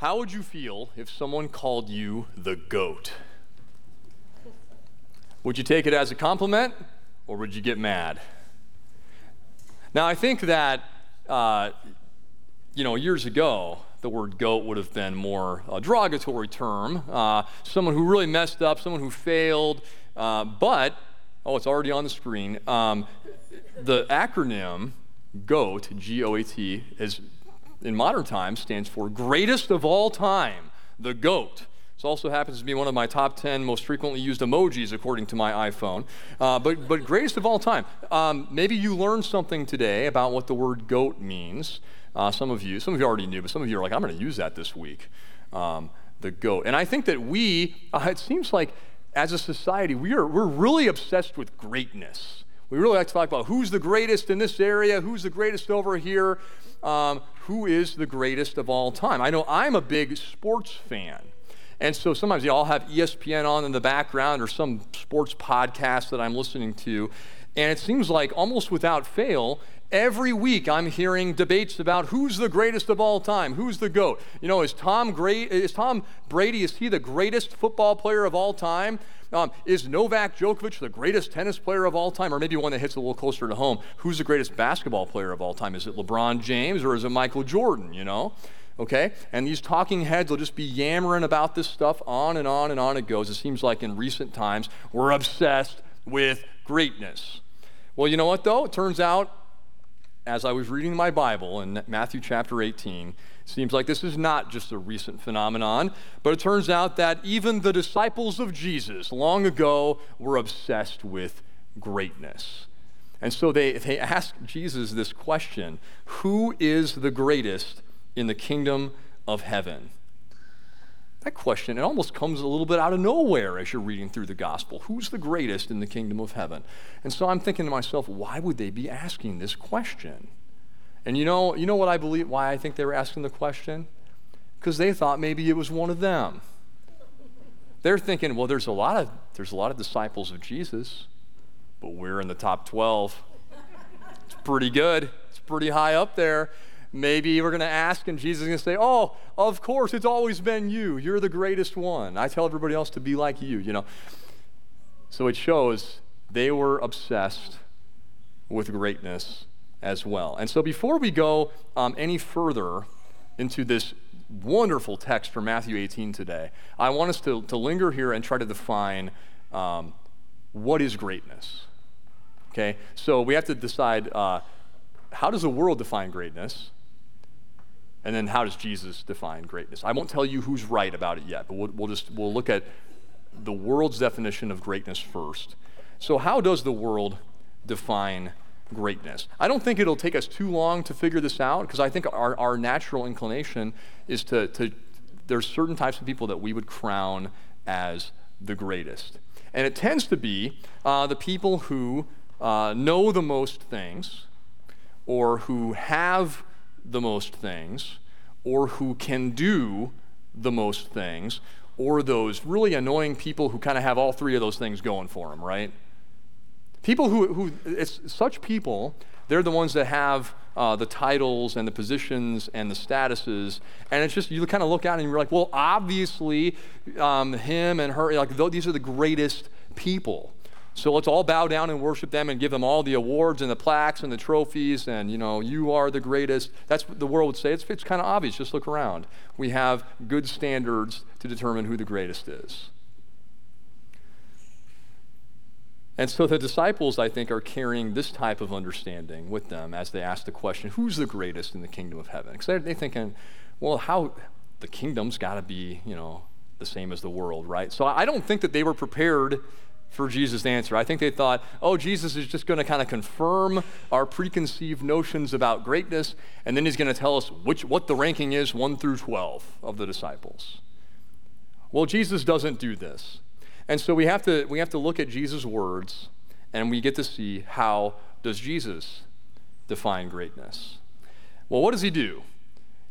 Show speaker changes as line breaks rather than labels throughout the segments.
How would you feel if someone called you the goat? Would you take it as a compliment or would you get mad? Now, I think that, uh, you know, years ago, the word goat would have been more a derogatory term. Uh, someone who really messed up, someone who failed. Uh, but, oh, it's already on the screen. Um, the acronym GOAT, G O A T, is in modern times stands for greatest of all time, the GOAT. This also happens to be one of my top 10 most frequently used emojis according to my iPhone. Uh, but, but greatest of all time. Um, maybe you learned something today about what the word goat means. Uh, some of you, some of you already knew, but some of you are like, I'm going to use that this week. Um, the goat. And I think that we, uh, it seems like as a society, we are, we're really obsessed with greatness. We really like to talk about who's the greatest in this area, who's the greatest over here, um, who is the greatest of all time. I know I'm a big sports fan. And so sometimes you all have ESPN on in the background or some sports podcast that I'm listening to. And it seems like almost without fail, every week I'm hearing debates about who's the greatest of all time, who's the GOAT. You know, is Tom, Gra- is Tom Brady, is he the greatest football player of all time? Um, is Novak Djokovic the greatest tennis player of all time? Or maybe one that hits a little closer to home. Who's the greatest basketball player of all time? Is it LeBron James or is it Michael Jordan, you know? Okay? And these talking heads will just be yammering about this stuff on and on and on it goes. It seems like in recent times we're obsessed with greatness. Well, you know what, though? It turns out, as I was reading my Bible in Matthew chapter 18, Seems like this is not just a recent phenomenon, but it turns out that even the disciples of Jesus long ago were obsessed with greatness. And so they, they ask Jesus this question Who is the greatest in the kingdom of heaven? That question, it almost comes a little bit out of nowhere as you're reading through the gospel. Who's the greatest in the kingdom of heaven? And so I'm thinking to myself, why would they be asking this question? And you know, you know what I believe, why I think they were asking the question? Because they thought maybe it was one of them. They're thinking, well, there's a lot of there's a lot of disciples of Jesus, but we're in the top 12. It's pretty good. It's pretty high up there. Maybe we're going to ask, and Jesus is going to say, Oh, of course, it's always been you. You're the greatest one. I tell everybody else to be like you, you know. So it shows they were obsessed with greatness as well. And so before we go um, any further into this wonderful text from Matthew 18 today, I want us to, to linger here and try to define um, what is greatness. Okay? So we have to decide uh, how does the world define greatness? And then how does Jesus define greatness? I won't tell you who's right about it yet, but we'll, we'll just we'll look at the world's definition of greatness first. So how does the world define greatness. I don't think it'll take us too long to figure this out because I think our, our natural inclination is to, to, there's certain types of people that we would crown as the greatest. And it tends to be uh, the people who uh, know the most things or who have the most things or who can do the most things or those really annoying people who kind of have all three of those things going for them, right? People who, who it's such people, they're the ones that have uh, the titles and the positions and the statuses. And it's just, you kind of look at and you're like, well, obviously, um, him and her, like, these are the greatest people. So let's all bow down and worship them and give them all the awards and the plaques and the trophies and, you know, you are the greatest. That's what the world would say. It's, it's kind of obvious. Just look around. We have good standards to determine who the greatest is. And so the disciples, I think, are carrying this type of understanding with them as they ask the question, who's the greatest in the kingdom of heaven? Because they're, they're thinking, well, how the kingdom's got to be, you know, the same as the world, right? So I don't think that they were prepared for Jesus' answer. I think they thought, oh, Jesus is just going to kind of confirm our preconceived notions about greatness, and then he's going to tell us which, what the ranking is 1 through 12 of the disciples. Well, Jesus doesn't do this. And so we have to, we have to look at Jesus' words and we get to see how does Jesus define greatness. Well, what does he do?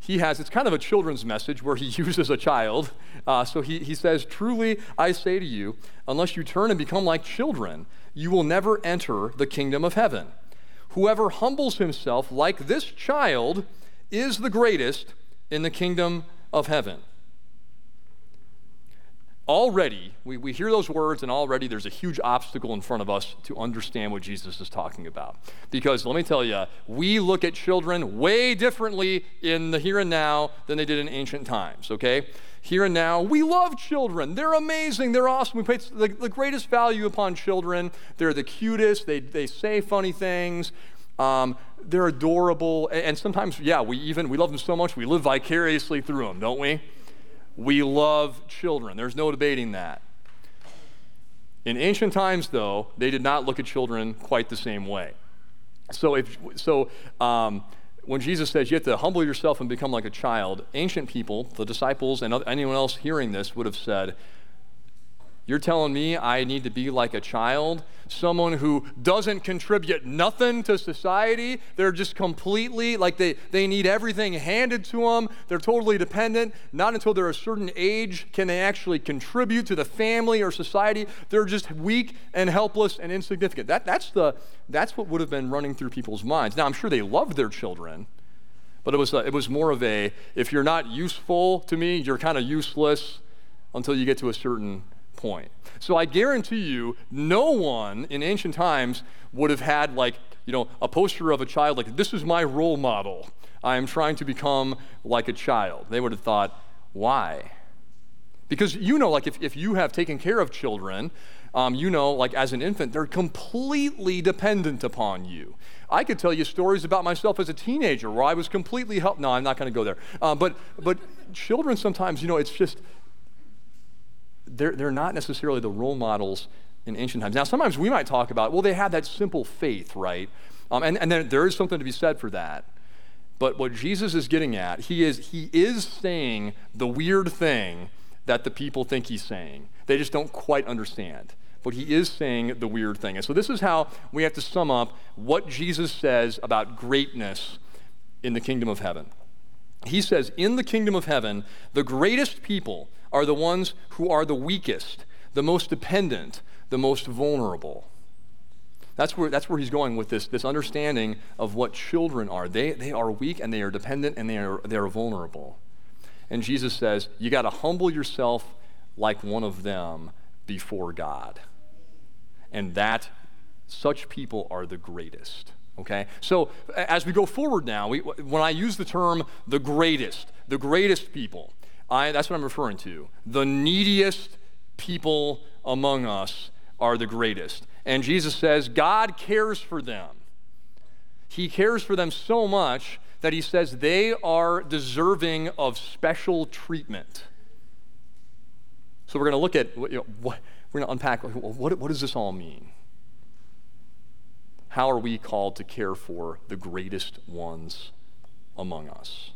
He has, it's kind of a children's message where he uses a child. Uh, so he, he says, Truly I say to you, unless you turn and become like children, you will never enter the kingdom of heaven. Whoever humbles himself like this child is the greatest in the kingdom of heaven. Already, we, we hear those words, and already there's a huge obstacle in front of us to understand what Jesus is talking about. Because let me tell you, we look at children way differently in the here and now than they did in ancient times, okay? Here and now, we love children. They're amazing. They're awesome. We place the, the greatest value upon children. They're the cutest. They, they say funny things. Um, they're adorable. And, and sometimes, yeah, we even, we love them so much, we live vicariously through them, don't we? We love children. There's no debating that. In ancient times, though, they did not look at children quite the same way. So, if, so um, when Jesus says you have to humble yourself and become like a child, ancient people, the disciples, and anyone else hearing this would have said, you're telling me I need to be like a child, someone who doesn't contribute nothing to society. They're just completely like they, they need everything handed to them. They're totally dependent. Not until they're a certain age can they actually contribute to the family or society. They're just weak and helpless and insignificant. That, that's, the, that's what would have been running through people's minds. Now, I'm sure they loved their children, but it was, a, it was more of a if you're not useful to me, you're kind of useless until you get to a certain point. So I guarantee you, no one in ancient times would have had like, you know, a poster of a child like, this is my role model. I am trying to become like a child. They would have thought, why? Because you know, like if, if you have taken care of children, um, you know, like as an infant, they're completely dependent upon you. I could tell you stories about myself as a teenager where I was completely helped. No, I'm not going to go there. Uh, but but children sometimes, you know, it's just they're, they're not necessarily the role models in ancient times. Now, sometimes we might talk about, well, they had that simple faith, right? Um, and, and then there is something to be said for that. But what Jesus is getting at, he is, he is saying the weird thing that the people think he's saying. They just don't quite understand. But he is saying the weird thing. And so this is how we have to sum up what Jesus says about greatness in the kingdom of heaven. He says, In the kingdom of heaven, the greatest people are the ones who are the weakest, the most dependent, the most vulnerable. That's where, that's where he's going with this, this understanding of what children are. They, they are weak and they are dependent and they are, they are vulnerable. And Jesus says, You got to humble yourself like one of them before God. And that, such people are the greatest. Okay? So as we go forward now, we, when I use the term the greatest, the greatest people, I, that's what I'm referring to. The neediest people among us are the greatest. And Jesus says God cares for them. He cares for them so much that he says they are deserving of special treatment. So we're going to look at, you know, what, we're going to unpack what, what does this all mean? How are we called to care for the greatest ones among us?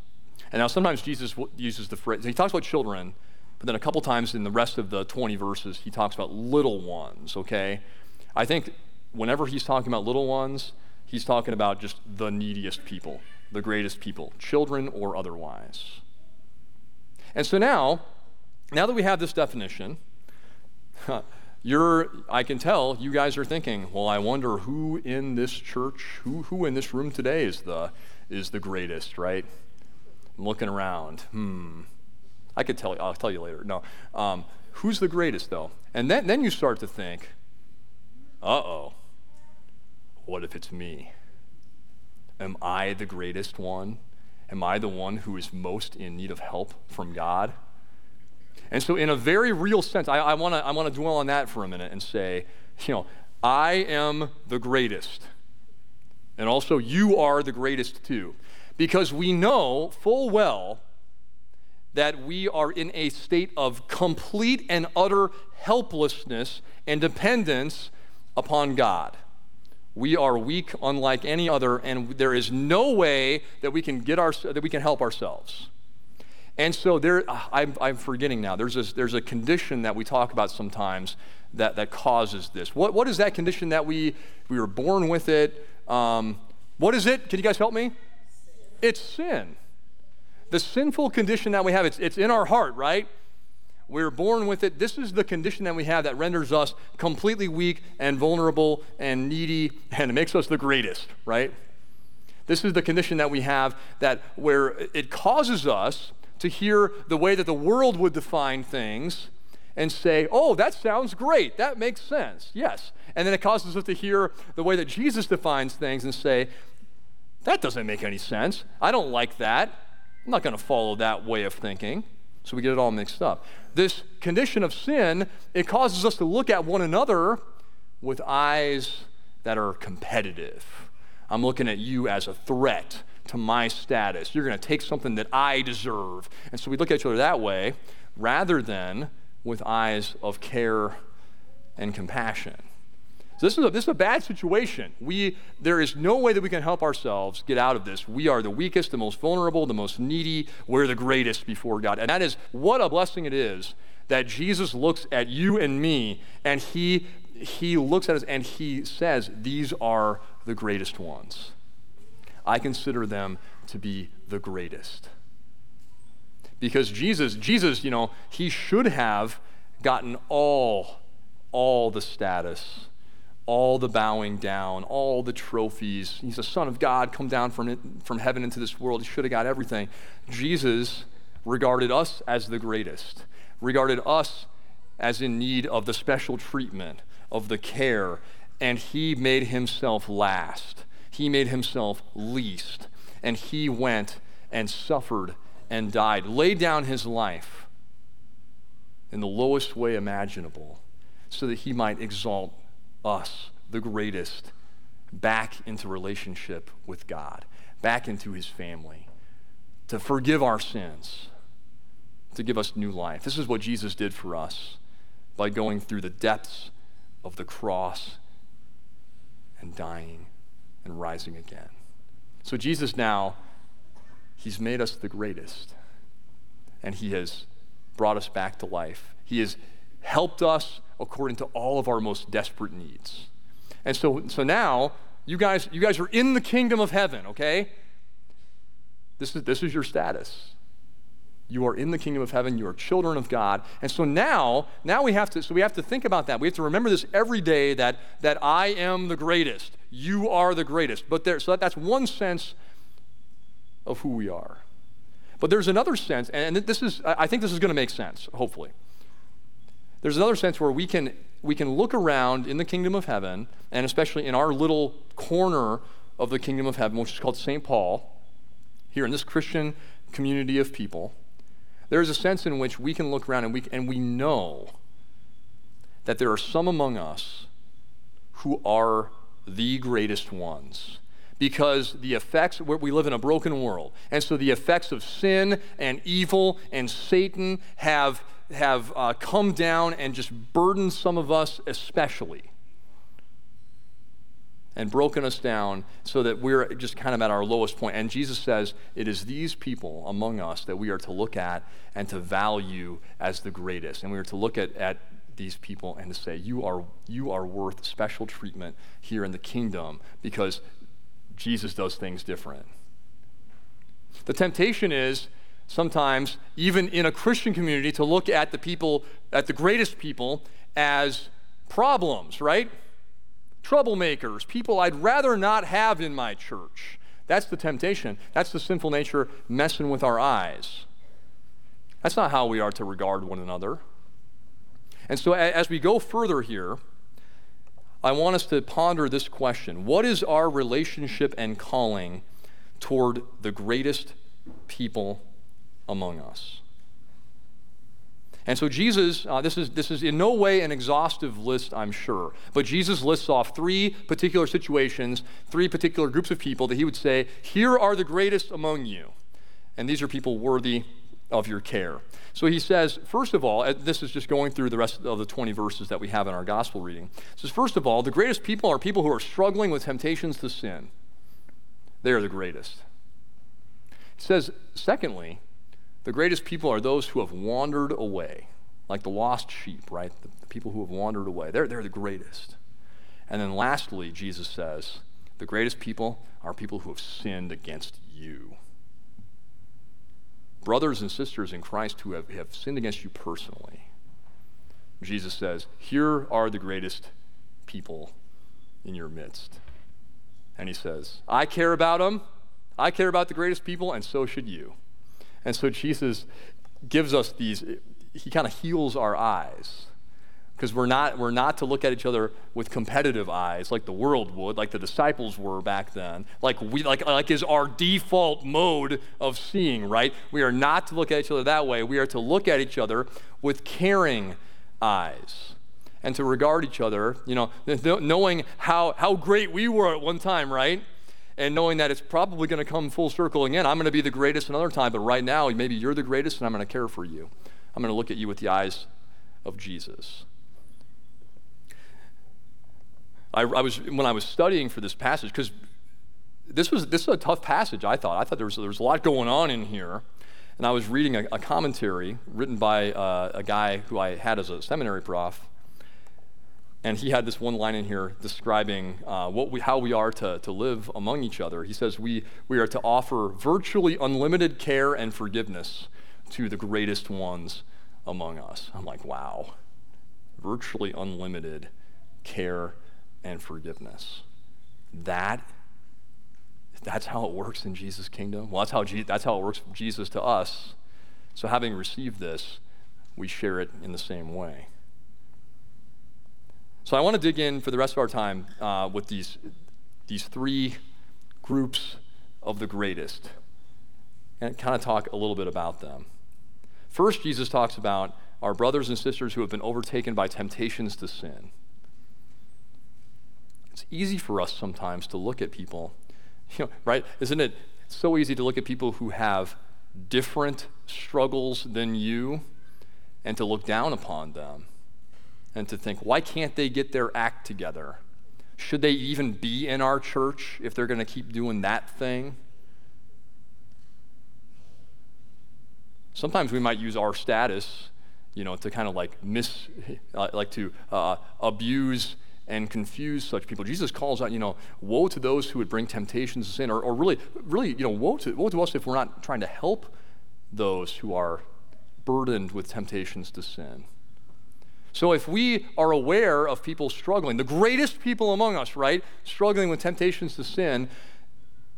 And now sometimes Jesus uses the phrase, he talks about children, but then a couple times in the rest of the 20 verses, he talks about little ones, okay? I think whenever he's talking about little ones, he's talking about just the neediest people, the greatest people, children or otherwise. And so now, now that we have this definition, you're, I can tell you guys are thinking, well, I wonder who in this church, who, who in this room today is the, is the greatest, right? I'm looking around. Hmm. I could tell you, I'll tell you later. No. Um, who's the greatest, though? And then, then you start to think, uh oh, what if it's me? Am I the greatest one? Am I the one who is most in need of help from God? And so, in a very real sense, I, I want to I wanna dwell on that for a minute and say, you know, I am the greatest. And also, you are the greatest too because we know full well that we are in a state of complete and utter helplessness and dependence upon God. We are weak unlike any other, and there is no way that we can get our, that we can help ourselves. And so there, I'm, I'm forgetting now. There's a, there's a condition that we talk about sometimes that, that causes this. What, what is that condition that we, we were born with it? Um, what is it? Can you guys help me? It's sin. The sinful condition that we have, it's, it's in our heart, right? We're born with it. This is the condition that we have that renders us completely weak and vulnerable and needy, and it makes us the greatest, right? This is the condition that we have that where it causes us to hear the way that the world would define things and say, oh, that sounds great. That makes sense. Yes. And then it causes us to hear the way that Jesus defines things and say, that doesn't make any sense. I don't like that. I'm not going to follow that way of thinking. So we get it all mixed up. This condition of sin, it causes us to look at one another with eyes that are competitive. I'm looking at you as a threat to my status. You're going to take something that I deserve. And so we look at each other that way rather than with eyes of care and compassion. So this is a, this is a bad situation. We, there is no way that we can help ourselves get out of this. We are the weakest, the most vulnerable, the most needy. We're the greatest before God. And that is what a blessing it is that Jesus looks at you and me and he, he looks at us and he says, These are the greatest ones. I consider them to be the greatest. Because Jesus, Jesus, you know, he should have gotten all, all the status all the bowing down, all the trophies. He's a son of God, come down from, from heaven into this world. He should have got everything. Jesus regarded us as the greatest, regarded us as in need of the special treatment, of the care, and he made himself last. He made himself least. And he went and suffered and died, laid down his life in the lowest way imaginable so that he might exalt us, the greatest, back into relationship with God, back into his family, to forgive our sins, to give us new life. This is what Jesus did for us by going through the depths of the cross and dying and rising again. So, Jesus now, he's made us the greatest, and he has brought us back to life. He has helped us according to all of our most desperate needs. And so, so now, you guys, you guys are in the kingdom of heaven, okay? This is, this is your status. You are in the kingdom of heaven. You are children of God. And so now, now we have to, so we have to think about that. We have to remember this every day that, that I am the greatest. You are the greatest. But there, so that, that's one sense of who we are. But there's another sense, and this is, I think this is going to make sense, hopefully. There's another sense where we can, we can look around in the kingdom of heaven, and especially in our little corner of the kingdom of heaven, which is called St. Paul, here in this Christian community of people, there is a sense in which we can look around and we, and we know that there are some among us who are the greatest ones because the effects we live in a broken world and so the effects of sin and evil and satan have have uh, come down and just burdened some of us, especially, and broken us down so that we're just kind of at our lowest point. And Jesus says it is these people among us that we are to look at and to value as the greatest. And we are to look at, at these people and to say, you are, you are worth special treatment here in the kingdom because Jesus does things different. The temptation is sometimes, even in a Christian community, to look at the people, at the greatest people, as problems, right? Troublemakers, people I'd rather not have in my church. That's the temptation. That's the sinful nature messing with our eyes. That's not how we are to regard one another. And so, as we go further here, I want us to ponder this question What is our relationship and calling toward the greatest people among us. And so Jesus, uh, this, is, this is in no way an exhaustive list, I'm sure, but Jesus lists off three particular situations, three particular groups of people that he would say, Here are the greatest among you. And these are people worthy of your care. So he says, first of all, this is just going through the rest of the 20 verses that we have in our gospel reading. It says, first of all, the greatest people are people who are struggling with temptations to sin. They are the greatest. It says, secondly, the greatest people are those who have wandered away, like the lost sheep, right? The, the people who have wandered away. They're, they're the greatest. And then lastly, Jesus says, the greatest people are people who have sinned against you. Brothers and sisters in Christ who have, have sinned against you personally. Jesus says, Here are the greatest people in your midst. And he says, I care about them. I care about the greatest people, and so should you. And so Jesus gives us these, he kind of heals our eyes because we're not, we're not to look at each other with competitive eyes like the world would, like the disciples were back then, like, we, like, like is our default mode of seeing, right? We are not to look at each other that way. We are to look at each other with caring eyes and to regard each other, you know, knowing how, how great we were at one time, right? And knowing that it's probably going to come full circle again. I'm going to be the greatest another time, but right now, maybe you're the greatest and I'm going to care for you. I'm going to look at you with the eyes of Jesus. I, I was, when I was studying for this passage, because this was, this was a tough passage, I thought. I thought there was, there was a lot going on in here. And I was reading a, a commentary written by uh, a guy who I had as a seminary prof and he had this one line in here describing uh, what we, how we are to, to live among each other. He says, we, we are to offer virtually unlimited care and forgiveness to the greatest ones among us. I'm like, wow. Virtually unlimited care and forgiveness. That, that's how it works in Jesus' kingdom. Well, that's how, Je- that's how it works for Jesus to us. So, having received this, we share it in the same way. So I want to dig in for the rest of our time uh, with these, these three groups of the greatest and kind of talk a little bit about them. First, Jesus talks about our brothers and sisters who have been overtaken by temptations to sin. It's easy for us sometimes to look at people, you know, right? Isn't it so easy to look at people who have different struggles than you and to look down upon them? And to think, why can't they get their act together? Should they even be in our church if they're going to keep doing that thing? Sometimes we might use our status, you know, to kind of like miss, uh, like to uh, abuse and confuse such people. Jesus calls out, you know, woe to those who would bring temptations to sin, or, or really, really, you know, woe to, woe to us if we're not trying to help those who are burdened with temptations to sin. So if we are aware of people struggling, the greatest people among us, right, struggling with temptations to sin,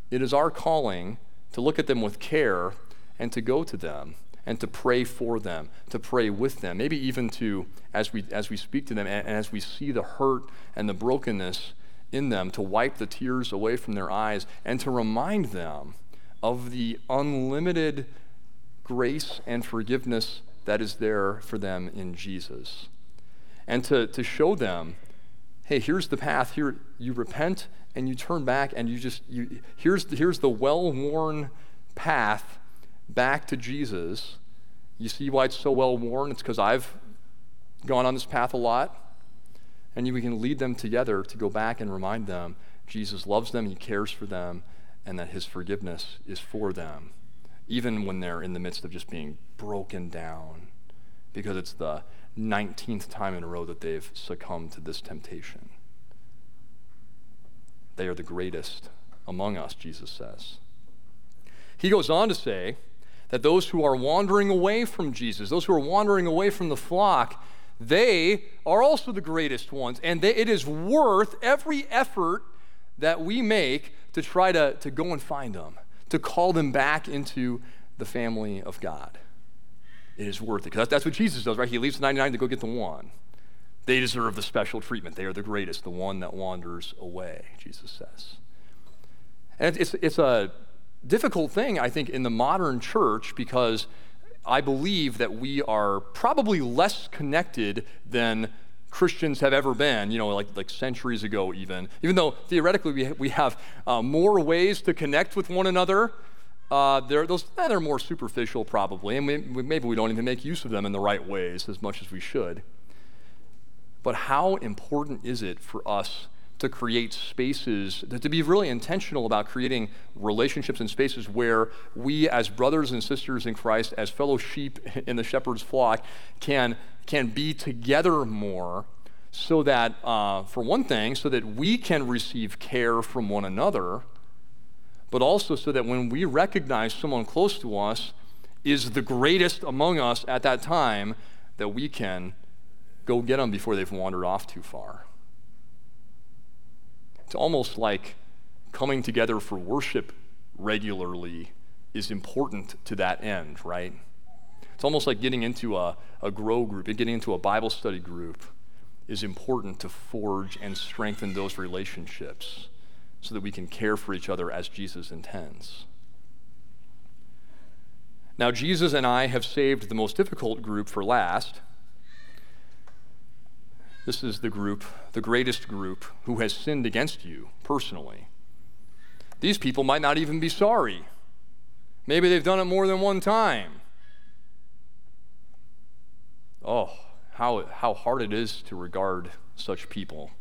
it is our calling to look at them with care and to go to them and to pray for them, to pray with them, maybe even to, as we, as we speak to them and, and as we see the hurt and the brokenness in them, to wipe the tears away from their eyes and to remind them of the unlimited grace and forgiveness that is there for them in Jesus and to, to show them hey here's the path. Here you repent and you turn back and you just you here's the, here's the well-worn path back to jesus. You see why it's so well worn it's because i've gone on this path a lot. And you, we can lead them together to go back and remind them jesus loves them he cares for them and that his forgiveness is for them even when they're in the midst of just being broken down. Because it's the 19th time in a row that they've succumbed to this temptation. They are the greatest among us, Jesus says. He goes on to say that those who are wandering away from Jesus, those who are wandering away from the flock, they are also the greatest ones. And they, it is worth every effort that we make to try to, to go and find them, to call them back into the family of God it is worth it. Because that's what Jesus does, right? He leaves the 99 to go get the one. They deserve the special treatment. They are the greatest, the one that wanders away, Jesus says. And it's, it's a difficult thing, I think, in the modern church because I believe that we are probably less connected than Christians have ever been, you know, like, like centuries ago, even. Even though theoretically we, we have uh, more ways to connect with one another uh, those, eh, they're more superficial, probably, and we, maybe we don't even make use of them in the right ways as much as we should. But how important is it for us to create spaces, to be really intentional about creating relationships and spaces where we, as brothers and sisters in Christ, as fellow sheep in the shepherd's flock, can, can be together more so that, uh, for one thing, so that we can receive care from one another but also so that when we recognize someone close to us is the greatest among us at that time, that we can go get them before they've wandered off too far. It's almost like coming together for worship regularly is important to that end, right? It's almost like getting into a, a grow group and getting into a Bible study group is important to forge and strengthen those relationships so that we can care for each other as Jesus intends. Now, Jesus and I have saved the most difficult group for last. This is the group, the greatest group, who has sinned against you personally. These people might not even be sorry. Maybe they've done it more than one time. Oh, how, how hard it is to regard such people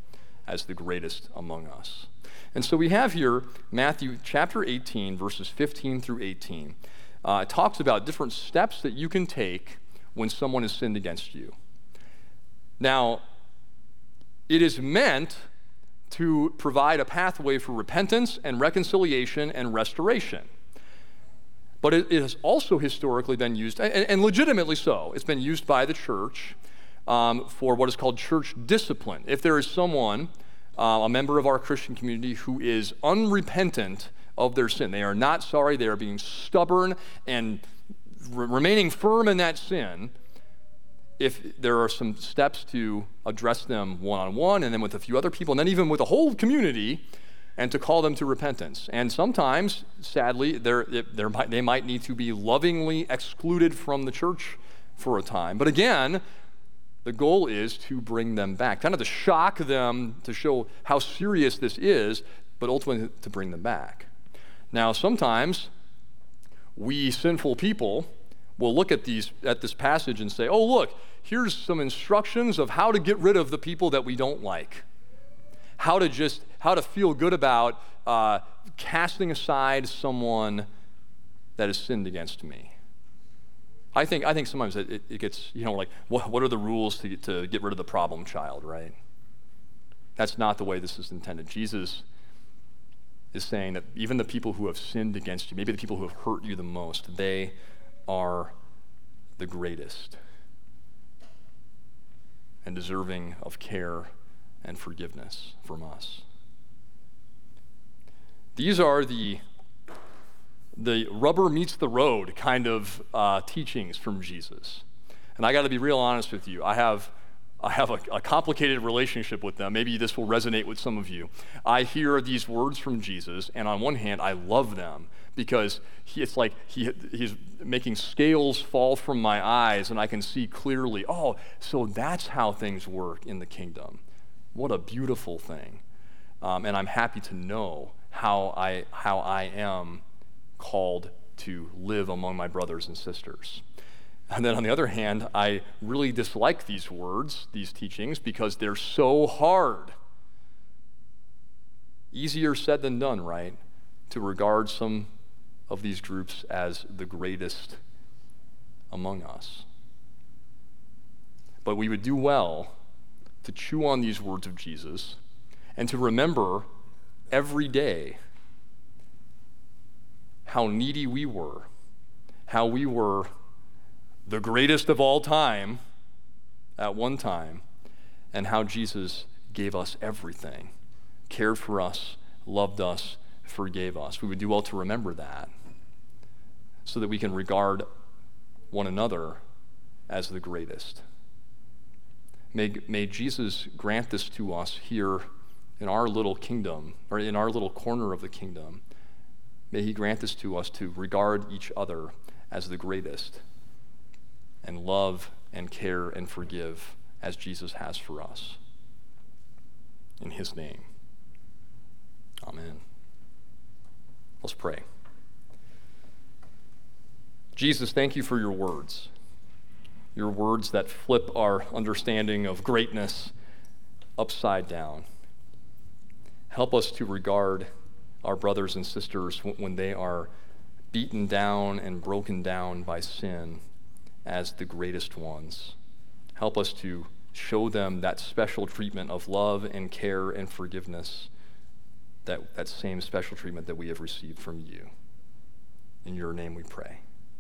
as the greatest among us. And so we have here Matthew chapter 18, verses 15 through 18. Uh, it talks about different steps that you can take when someone has sinned against you. Now, it is meant to provide a pathway for repentance and reconciliation and restoration. But it has also historically been used, and, and legitimately so, it's been used by the church um, for what is called church discipline. If there is someone, uh, a member of our Christian community, who is unrepentant of their sin, they are not sorry, they are being stubborn and re- remaining firm in that sin, if there are some steps to address them one on one and then with a few other people, and then even with a whole community, and to call them to repentance. And sometimes, sadly, they're, they're, they might need to be lovingly excluded from the church for a time. But again, the goal is to bring them back, kind of to shock them, to show how serious this is, but ultimately to bring them back. Now, sometimes we sinful people will look at these at this passage and say, "Oh, look, here's some instructions of how to get rid of the people that we don't like." How to just how to feel good about uh, casting aside someone that has sinned against me. I think, I think sometimes it, it gets, you know, like, what, what are the rules to, to get rid of the problem child, right? That's not the way this is intended. Jesus is saying that even the people who have sinned against you, maybe the people who have hurt you the most, they are the greatest and deserving of care and forgiveness from us. These are the the rubber meets the road kind of uh, teachings from Jesus. And I got to be real honest with you. I have, I have a, a, complicated relationship with them. Maybe this will resonate with some of you. I hear these words from Jesus, and on one hand, I love them because he, it's like he, he's making scales fall from my eyes, and I can see clearly, oh, so that's how things work in the kingdom. What a beautiful thing. Um, and I'm happy to know how I, how I am called to live among my brothers and sisters. And then on the other hand, I really dislike these words, these teachings, because they're so hard. Easier said than done, right? To regard some of these groups as the greatest among us. But we would do well to chew on these words of Jesus and to remember every day how needy we were, how we were the greatest of all time at one time, and how Jesus gave us everything, cared for us, loved us, forgave us. We would do well to remember that so that we can regard one another as the greatest. May, may Jesus grant this to us here in our little kingdom, or in our little corner of the kingdom May He grant this to us to regard each other as the greatest and love and care and forgive as Jesus has for us. In His name. Amen. Let's pray. Jesus, thank you for your words. Your words that flip our understanding of greatness upside down. Help us to regard our brothers and sisters when they are beaten down and broken down by sin as the greatest ones. Help us to show them that special treatment of love and care and forgiveness, that, that same special treatment that we have received from you. In your name we pray.